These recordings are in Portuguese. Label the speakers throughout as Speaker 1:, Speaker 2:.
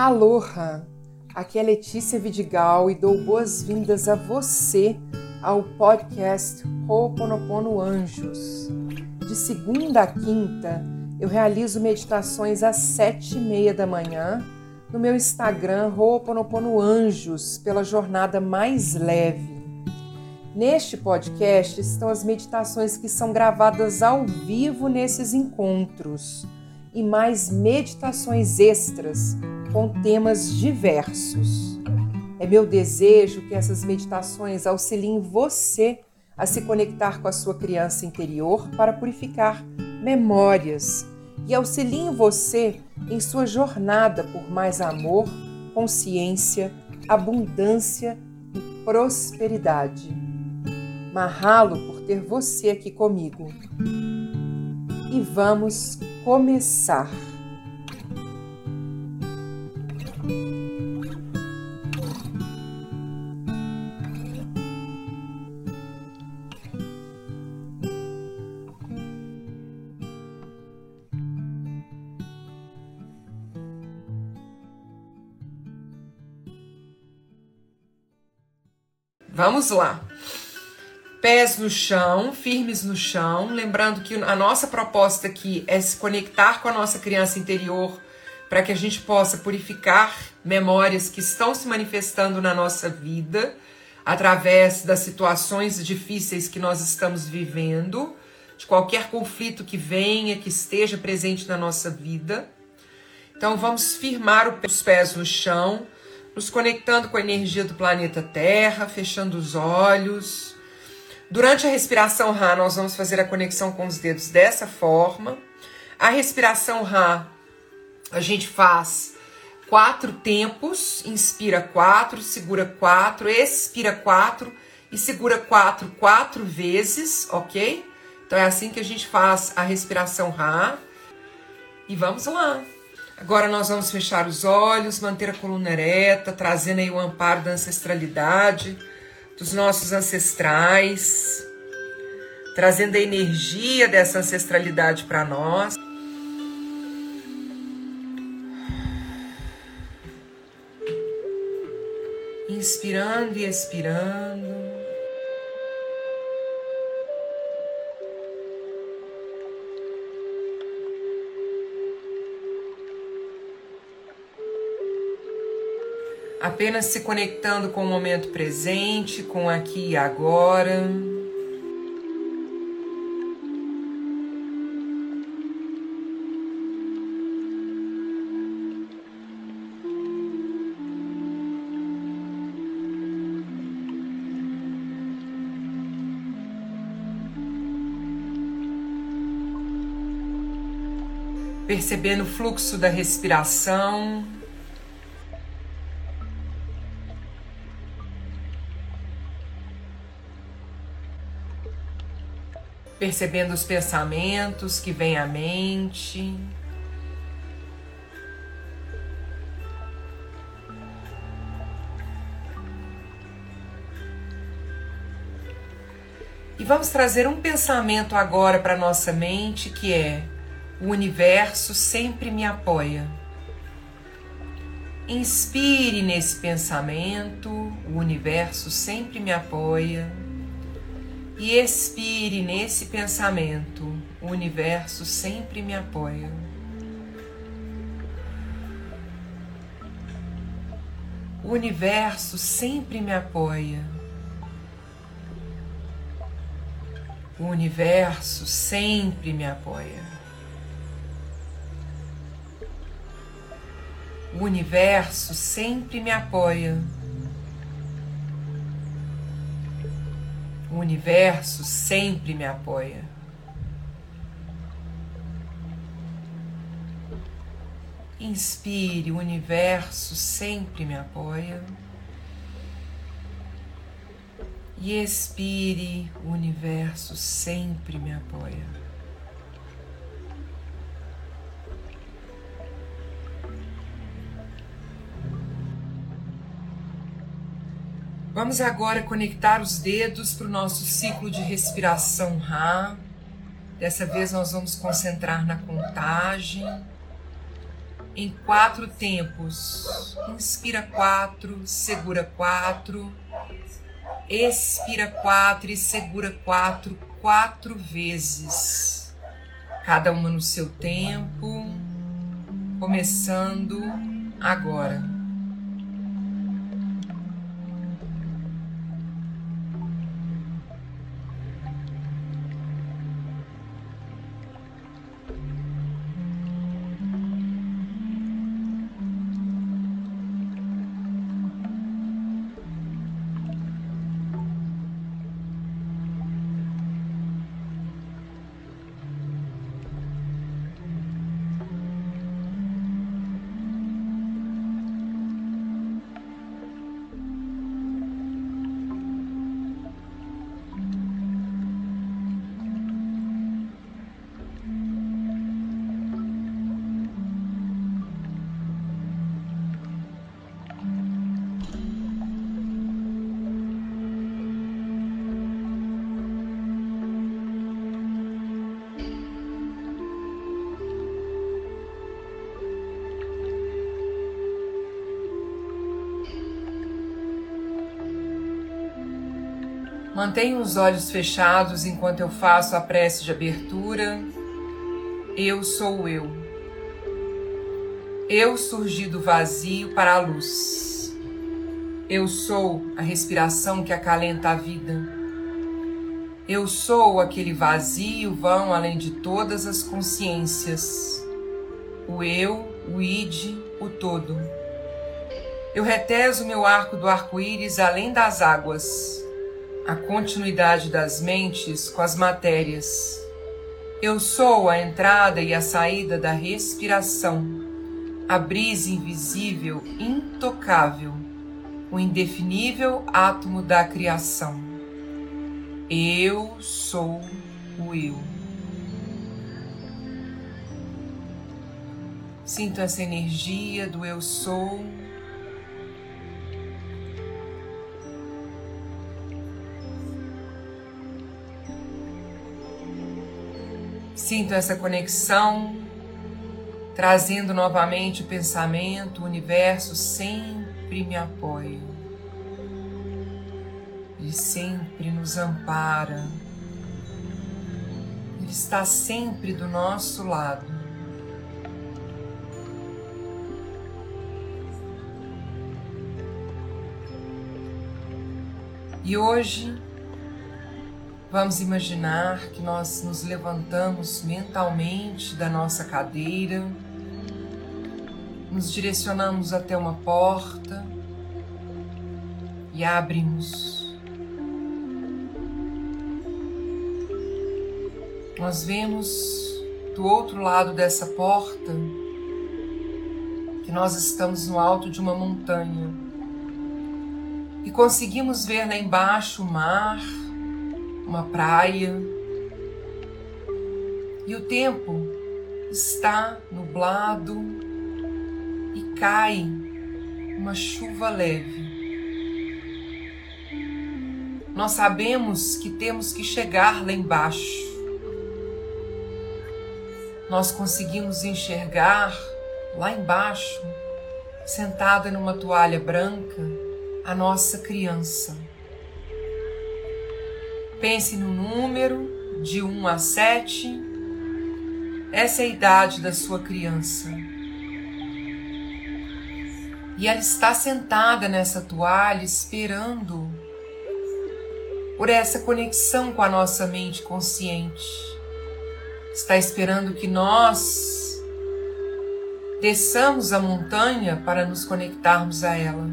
Speaker 1: Aloha! Aqui é Letícia Vidigal e dou boas-vindas a você ao podcast Ho'oponopono Anjos. De segunda a quinta, eu realizo meditações às sete e meia da manhã no meu Instagram Ho'oponopono Anjos pela jornada mais leve. Neste podcast estão as meditações que são gravadas ao vivo nesses encontros e mais meditações extras com temas diversos. É meu desejo que essas meditações auxiliem você a se conectar com a sua criança interior para purificar memórias e auxiliem você em sua jornada por mais amor, consciência, abundância e prosperidade. Mahalo por ter você aqui comigo. E vamos começar. Vamos lá. Pés no chão, firmes no chão. Lembrando que a nossa proposta aqui é se conectar com a nossa criança interior para que a gente possa purificar memórias que estão se manifestando na nossa vida através das situações difíceis que nós estamos vivendo, de qualquer conflito que venha, que esteja presente na nossa vida. Então vamos firmar os pés no chão nos conectando com a energia do planeta Terra, fechando os olhos. Durante a respiração Ra, nós vamos fazer a conexão com os dedos dessa forma. A respiração Ra, a gente faz quatro tempos, inspira quatro, segura quatro, expira quatro e segura quatro, quatro vezes, ok? Então é assim que a gente faz a respiração Ra. E vamos lá. Agora nós vamos fechar os olhos, manter a coluna ereta, trazendo aí o amparo da ancestralidade, dos nossos ancestrais, trazendo a energia dessa ancestralidade para nós. Inspirando e expirando. Apenas se conectando com o momento presente, com aqui e agora. Percebendo o fluxo da respiração. Percebendo os pensamentos que vêm à mente. E vamos trazer um pensamento agora para nossa mente que é: o universo sempre me apoia. Inspire nesse pensamento, o universo sempre me apoia e expire nesse pensamento. O universo sempre me apoia. O universo sempre me apoia. O universo sempre me apoia. O universo sempre me apoia. O universo sempre me apoia. Inspire, o universo sempre me apoia. E expire, o universo sempre me apoia. Vamos agora conectar os dedos para o nosso ciclo de respiração Ra. Dessa vez nós vamos concentrar na contagem. em quatro tempos. Inspira quatro, segura quatro, expira quatro e segura quatro, quatro vezes. Cada uma no seu tempo, começando agora. Mantenha os olhos fechados enquanto eu faço a prece de abertura. Eu sou eu. Eu surgi do vazio para a luz. Eu sou a respiração que acalenta a vida. Eu sou aquele vazio vão além de todas as consciências. O eu, o id, o todo. Eu reteso meu arco do arco-íris além das águas a continuidade das mentes com as matérias. Eu sou a entrada e a saída da respiração, a brisa invisível, intocável, o indefinível átomo da criação. Eu sou o eu. Sinto essa energia do eu sou Sinto essa conexão, trazendo novamente o pensamento, o universo sempre me apoia. Ele sempre nos ampara. Ele está sempre do nosso lado. E hoje Vamos imaginar que nós nos levantamos mentalmente da nossa cadeira, nos direcionamos até uma porta e abrimos. Nós vemos do outro lado dessa porta que nós estamos no alto de uma montanha e conseguimos ver lá embaixo o mar uma praia. E o tempo está nublado e cai uma chuva leve. Nós sabemos que temos que chegar lá embaixo. Nós conseguimos enxergar lá embaixo, sentada numa toalha branca, a nossa criança. Pense no número de 1 a 7. Essa é a idade da sua criança. E ela está sentada nessa toalha esperando por essa conexão com a nossa mente consciente. Está esperando que nós desçamos a montanha para nos conectarmos a ela.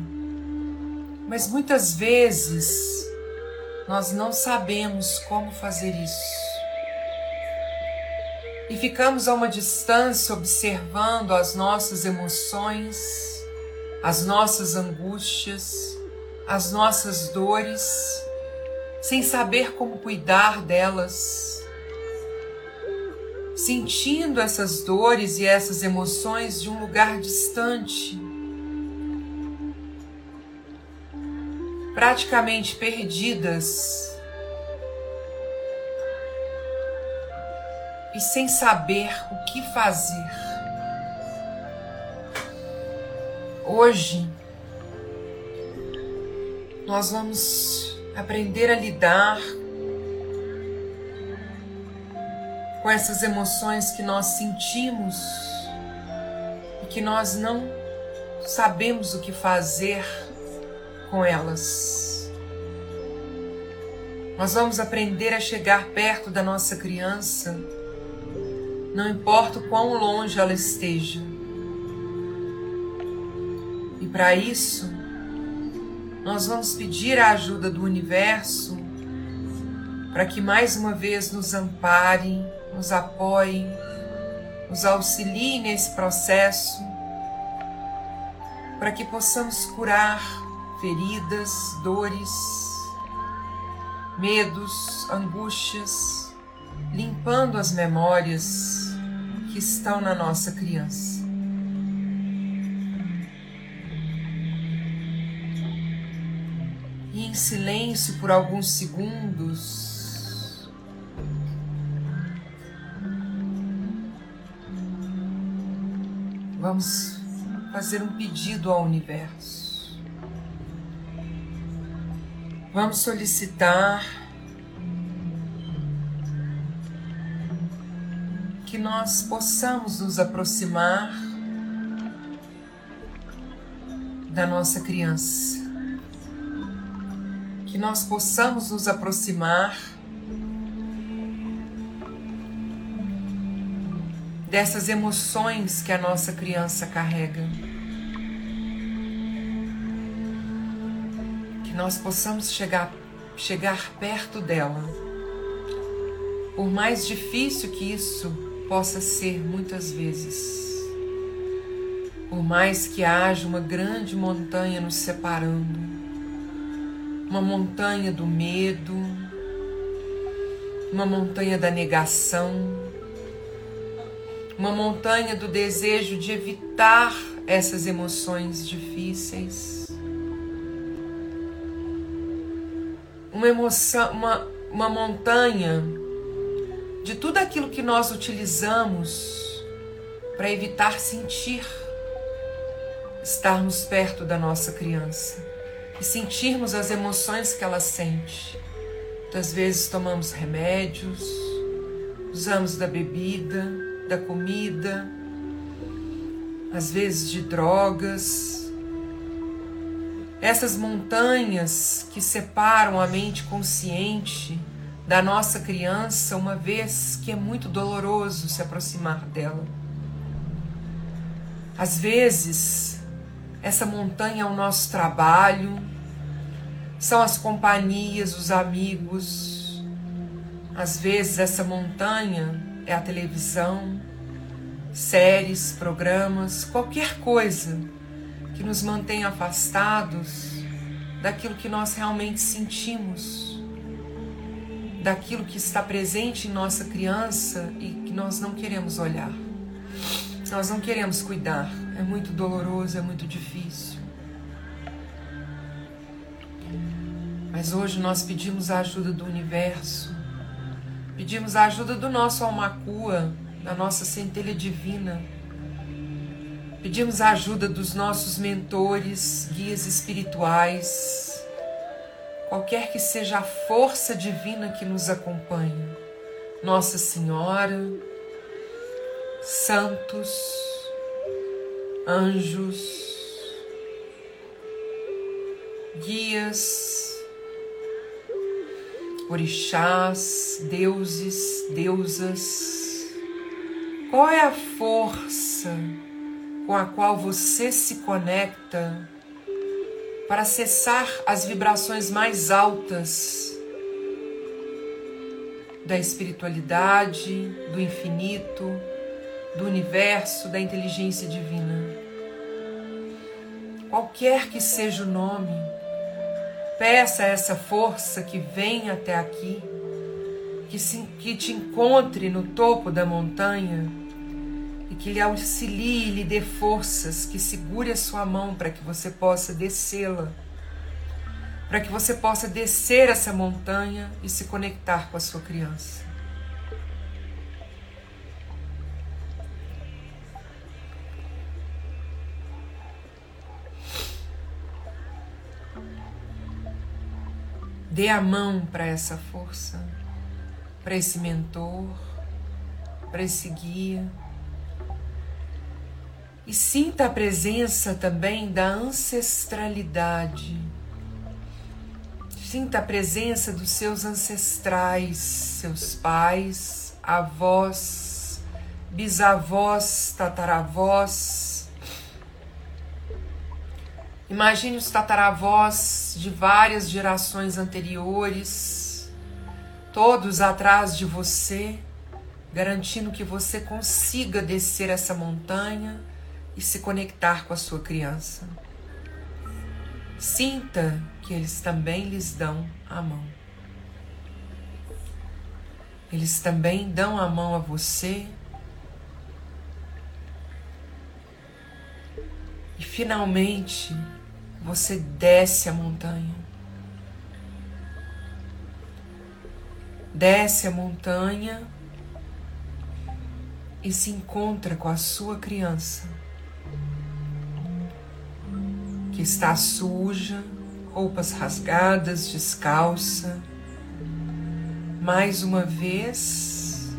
Speaker 1: Mas muitas vezes nós não sabemos como fazer isso. E ficamos a uma distância observando as nossas emoções, as nossas angústias, as nossas dores, sem saber como cuidar delas. Sentindo essas dores e essas emoções de um lugar distante praticamente perdidas e sem saber o que fazer. Hoje nós vamos aprender a lidar com essas emoções que nós sentimos e que nós não sabemos o que fazer com elas. Nós vamos aprender a chegar perto da nossa criança, não importa o quão longe ela esteja. E para isso, nós vamos pedir a ajuda do universo para que mais uma vez nos ampare, nos apoie, nos auxilie nesse processo, para que possamos curar feridas, dores, medos, angústias, limpando as memórias que estão na nossa criança. E em silêncio por alguns segundos, Vamos fazer um pedido ao universo. Vamos solicitar que nós possamos nos aproximar da nossa criança, que nós possamos nos aproximar dessas emoções que a nossa criança carrega. Nós possamos chegar, chegar perto dela. Por mais difícil que isso possa ser muitas vezes. Por mais que haja uma grande montanha nos separando, uma montanha do medo, uma montanha da negação, uma montanha do desejo de evitar essas emoções difíceis. Uma emoção, uma, uma montanha de tudo aquilo que nós utilizamos para evitar sentir, estarmos perto da nossa criança e sentirmos as emoções que ela sente. Muitas vezes tomamos remédios, usamos da bebida, da comida, às vezes de drogas. Essas montanhas que separam a mente consciente da nossa criança, uma vez que é muito doloroso se aproximar dela. Às vezes, essa montanha é o nosso trabalho, são as companhias, os amigos. Às vezes, essa montanha é a televisão, séries, programas, qualquer coisa que nos mantenha afastados daquilo que nós realmente sentimos, daquilo que está presente em nossa criança e que nós não queremos olhar. Nós não queremos cuidar, é muito doloroso, é muito difícil. Mas hoje nós pedimos a ajuda do universo Pedimos a ajuda do nosso almacua, da nossa centelha divina. Pedimos a ajuda dos nossos mentores, guias espirituais, qualquer que seja a força divina que nos acompanha. Nossa Senhora, santos, anjos, guias, orixás, deuses, deusas. Qual é a força com a qual você se conecta para acessar as vibrações mais altas da espiritualidade, do infinito, do universo, da inteligência divina? Qualquer que seja o nome, Peça essa força que vem até aqui, que, se, que te encontre no topo da montanha e que lhe auxilie e lhe dê forças, que segure a sua mão para que você possa descê-la, para que você possa descer essa montanha e se conectar com a sua criança. Dê a mão para essa força, para esse mentor, para esse guia. E sinta a presença também da ancestralidade. Sinta a presença dos seus ancestrais, seus pais, avós, bisavós, tataravós. Imagine os tataravós de várias gerações anteriores, todos atrás de você, garantindo que você consiga descer essa montanha e se conectar com a sua criança. Sinta que eles também lhes dão a mão. Eles também dão a mão a você. E finalmente você desce a montanha. Desce a montanha e se encontra com a sua criança que está suja, roupas rasgadas, descalça. Mais uma vez.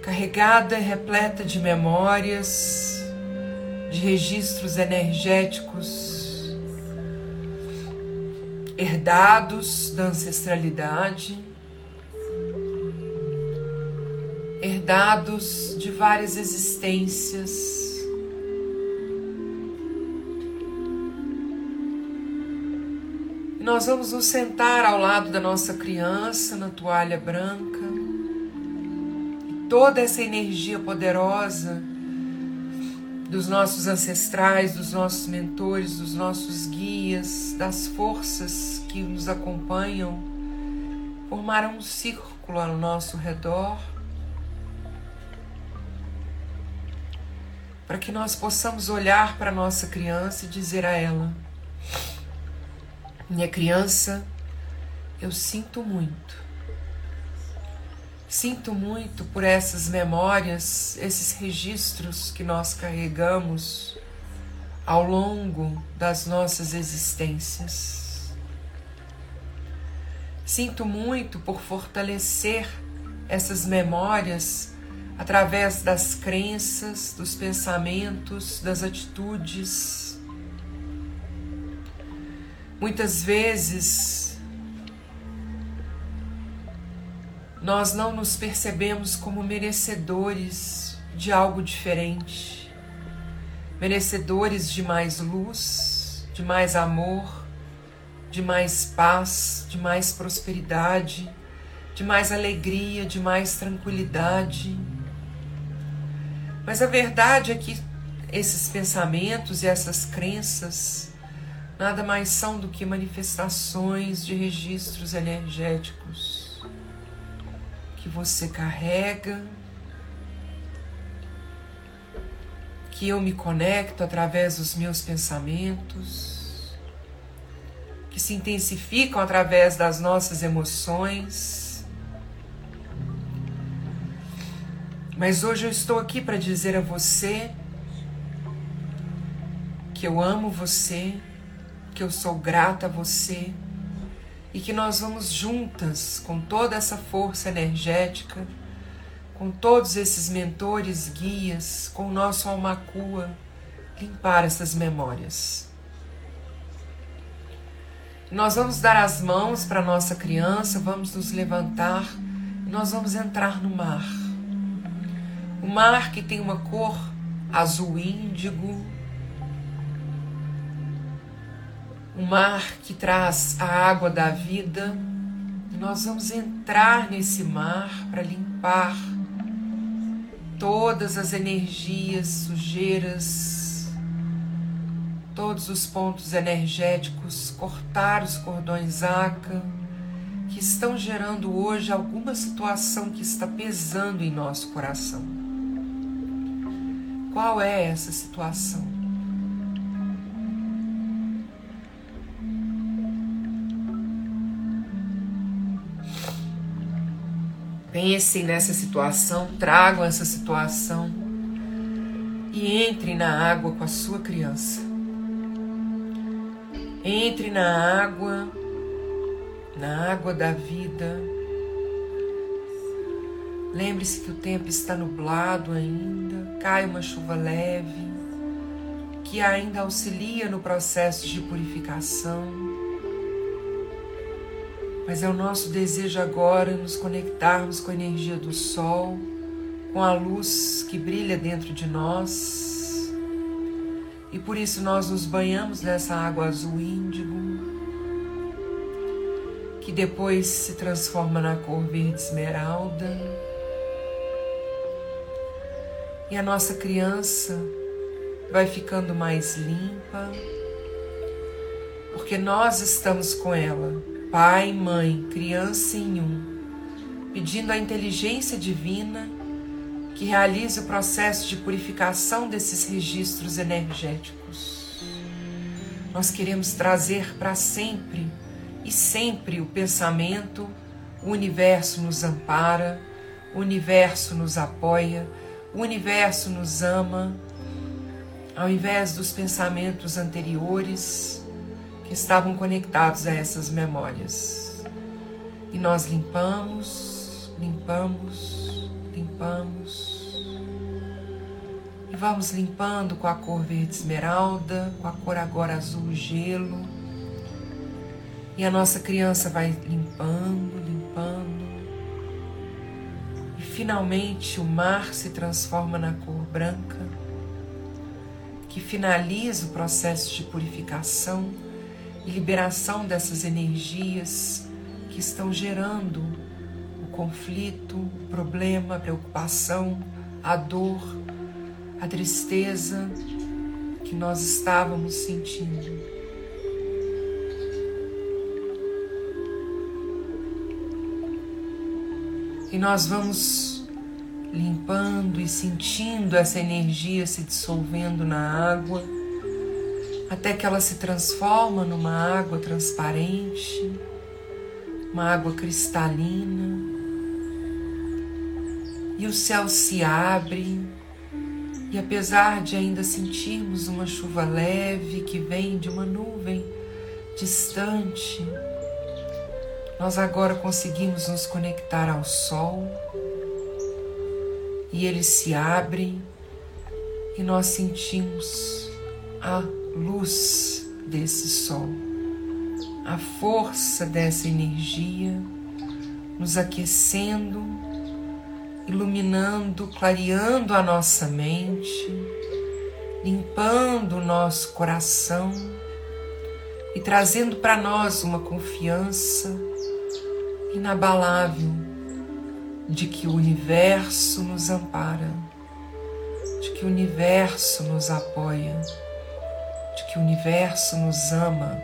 Speaker 1: Carregada repleta de memórias, de registros energéticos herdados da ancestralidade herdados de várias existências. E nós vamos nos sentar ao lado da nossa criança na toalha branca. E toda essa energia poderosa dos nossos ancestrais, dos nossos mentores, dos nossos guias, das forças que nos acompanham, formaram um círculo ao nosso redor para que nós possamos olhar para nossa criança e dizer a ela: Minha criança, eu sinto muito. Sinto muito por essas memórias, esses registros que nós carregamos ao longo das nossas existências. Sinto muito por fortalecer essas memórias através das crenças, dos pensamentos, das atitudes. Muitas vezes nós não nos percebemos como merecedores de algo diferente, merecedores de mais luz, de mais amor, de mais paz, de mais prosperidade, de mais alegria, de mais tranquilidade. Mas a verdade é que esses pensamentos e essas crenças nada mais são do que manifestações de registros energéticos que você carrega, que eu me conecto através dos meus pensamentos, que se intensificam através das nossas emoções Mas hoje eu estou aqui para dizer a você que eu amo você, que eu sou grata a você e que nós vamos juntas com toda essa força energética, com todos esses mentores, guias, com o nosso almacua, limpar essas memórias. Nós vamos dar as mãos para nossa criança, vamos nos levantar nós vamos entrar no mar. Mar que tem uma cor azul índigo. O mar que traz a água da vida. Nós vamos entrar nesse mar para limpar todas as energias, sujeiras, todos os pontos energéticos, cortar os cordões ACA que estão gerando hoje alguma situação que está pesando em nosso coração. Qual é essa situação? Pensem nessa situação, tragam essa situação e entrem na água com a sua criança. Entre na água, na água da vida. Lembre-se que o tempo está nublado ainda, cai uma chuva leve, que ainda auxilia no processo de purificação. Mas é o nosso desejo agora nos conectarmos com a energia do sol, com a luz que brilha dentro de nós. E por isso nós nos banhamos nessa água azul índigo, que depois se transforma na cor verde esmeralda. E a nossa criança vai ficando mais limpa, porque nós estamos com ela pai, mãe, criança em um, pedindo a inteligência divina que realize o processo de purificação desses registros energéticos. Nós queremos trazer para sempre e sempre o pensamento: o universo nos ampara, o universo nos apoia, o universo nos ama, ao invés dos pensamentos anteriores que estavam conectados a essas memórias. E nós limpamos, limpamos, limpamos. E vamos limpando com a cor verde esmeralda, com a cor agora azul gelo. E a nossa criança vai limpando. Finalmente o mar se transforma na cor branca, que finaliza o processo de purificação e liberação dessas energias que estão gerando o conflito, o problema, a preocupação, a dor, a tristeza que nós estávamos sentindo. E nós vamos limpando e sentindo essa energia se dissolvendo na água até que ela se transforma numa água transparente, uma água cristalina, e o céu se abre, e apesar de ainda sentirmos uma chuva leve que vem de uma nuvem distante, nós agora conseguimos nos conectar ao sol e ele se abre e nós sentimos a luz desse sol, a força dessa energia nos aquecendo, iluminando, clareando a nossa mente, limpando o nosso coração e trazendo para nós uma confiança inabalável de que o universo nos ampara, de que o universo nos apoia de que o universo nos ama.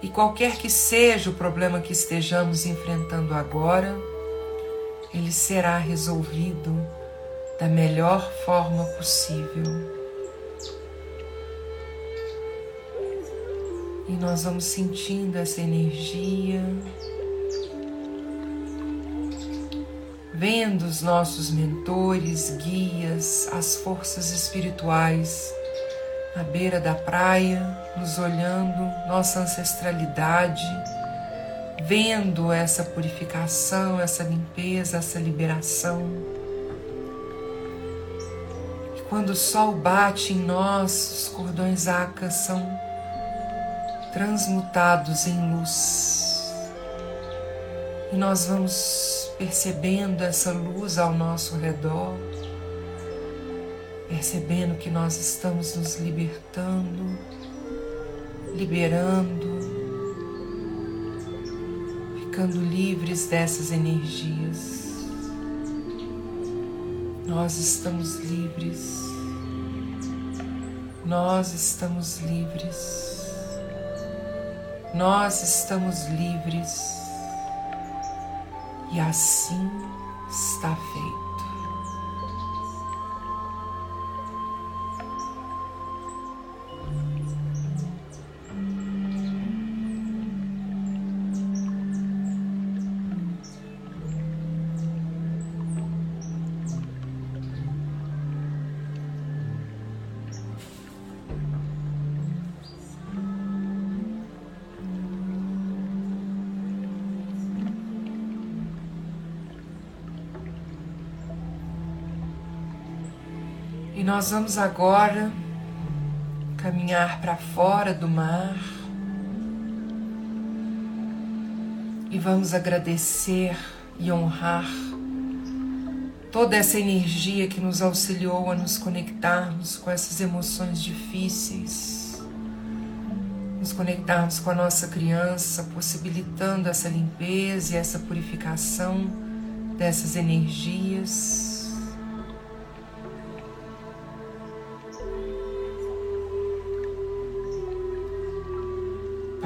Speaker 1: E qualquer que seja o problema que estejamos enfrentando agora, ele será resolvido da melhor forma possível. E nós vamos sentindo essa energia, vendo os nossos mentores, guias, as forças espirituais à beira da praia, nos olhando, nossa ancestralidade, vendo essa purificação, essa limpeza, essa liberação. E quando o sol bate em nós, os cordões acas são transmutados em luz. E nós vamos percebendo essa luz ao nosso redor percebendo que nós estamos nos libertando, liberando, ficando livres dessas energias. Nós estamos livres, nós estamos livres, nós estamos livres, e assim está feito. E nós vamos agora caminhar para fora do mar e vamos agradecer e honrar toda essa energia que nos auxiliou a nos conectarmos com essas emoções difíceis, nos conectarmos com a nossa criança, possibilitando essa limpeza e essa purificação dessas energias.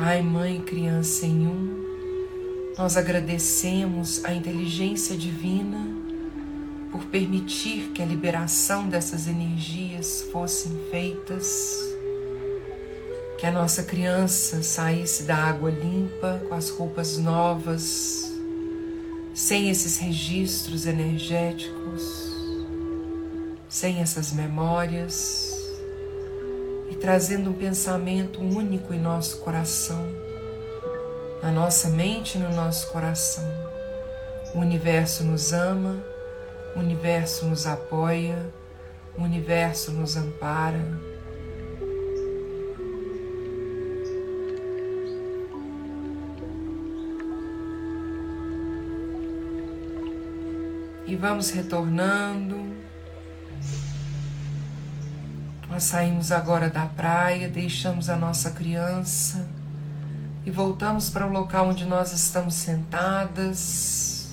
Speaker 1: Pai, Mãe, Criança em um, nós agradecemos a inteligência divina por permitir que a liberação dessas energias fossem feitas, que a nossa criança saísse da água limpa, com as roupas novas, sem esses registros energéticos, sem essas memórias, trazendo um pensamento único em nosso coração, na nossa mente e no nosso coração. O universo nos ama o universo nos apoia, o universo nos ampara. E vamos retornando. Nós saímos agora da praia, deixamos a nossa criança e voltamos para o local onde nós estamos sentadas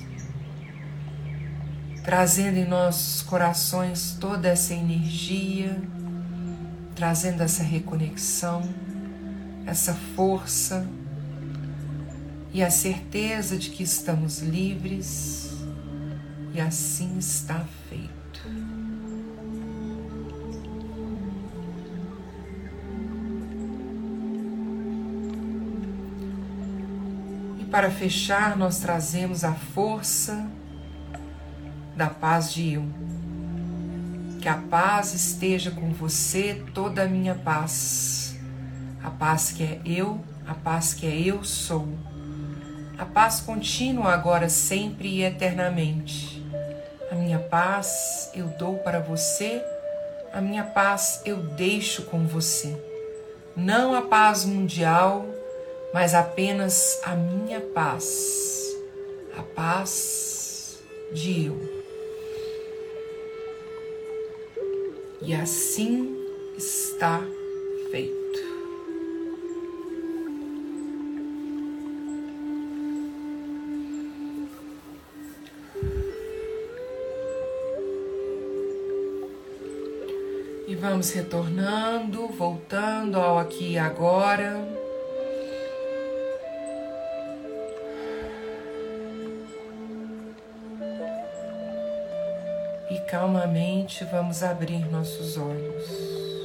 Speaker 1: trazendo em nossos corações toda essa energia, trazendo essa reconexão, essa força e a certeza de que estamos livres e assim está feito. Para fechar, nós trazemos a força da paz de eu. Que a paz esteja com você, toda a minha paz. A paz que é eu, a paz que é eu sou. A paz contínua agora, sempre e eternamente. A minha paz eu dou para você, a minha paz eu deixo com você. Não a paz mundial, mas apenas a minha paz. A paz de eu. E assim está feito. E vamos retornando, voltando ao aqui e agora. Calmamente vamos abrir nossos olhos.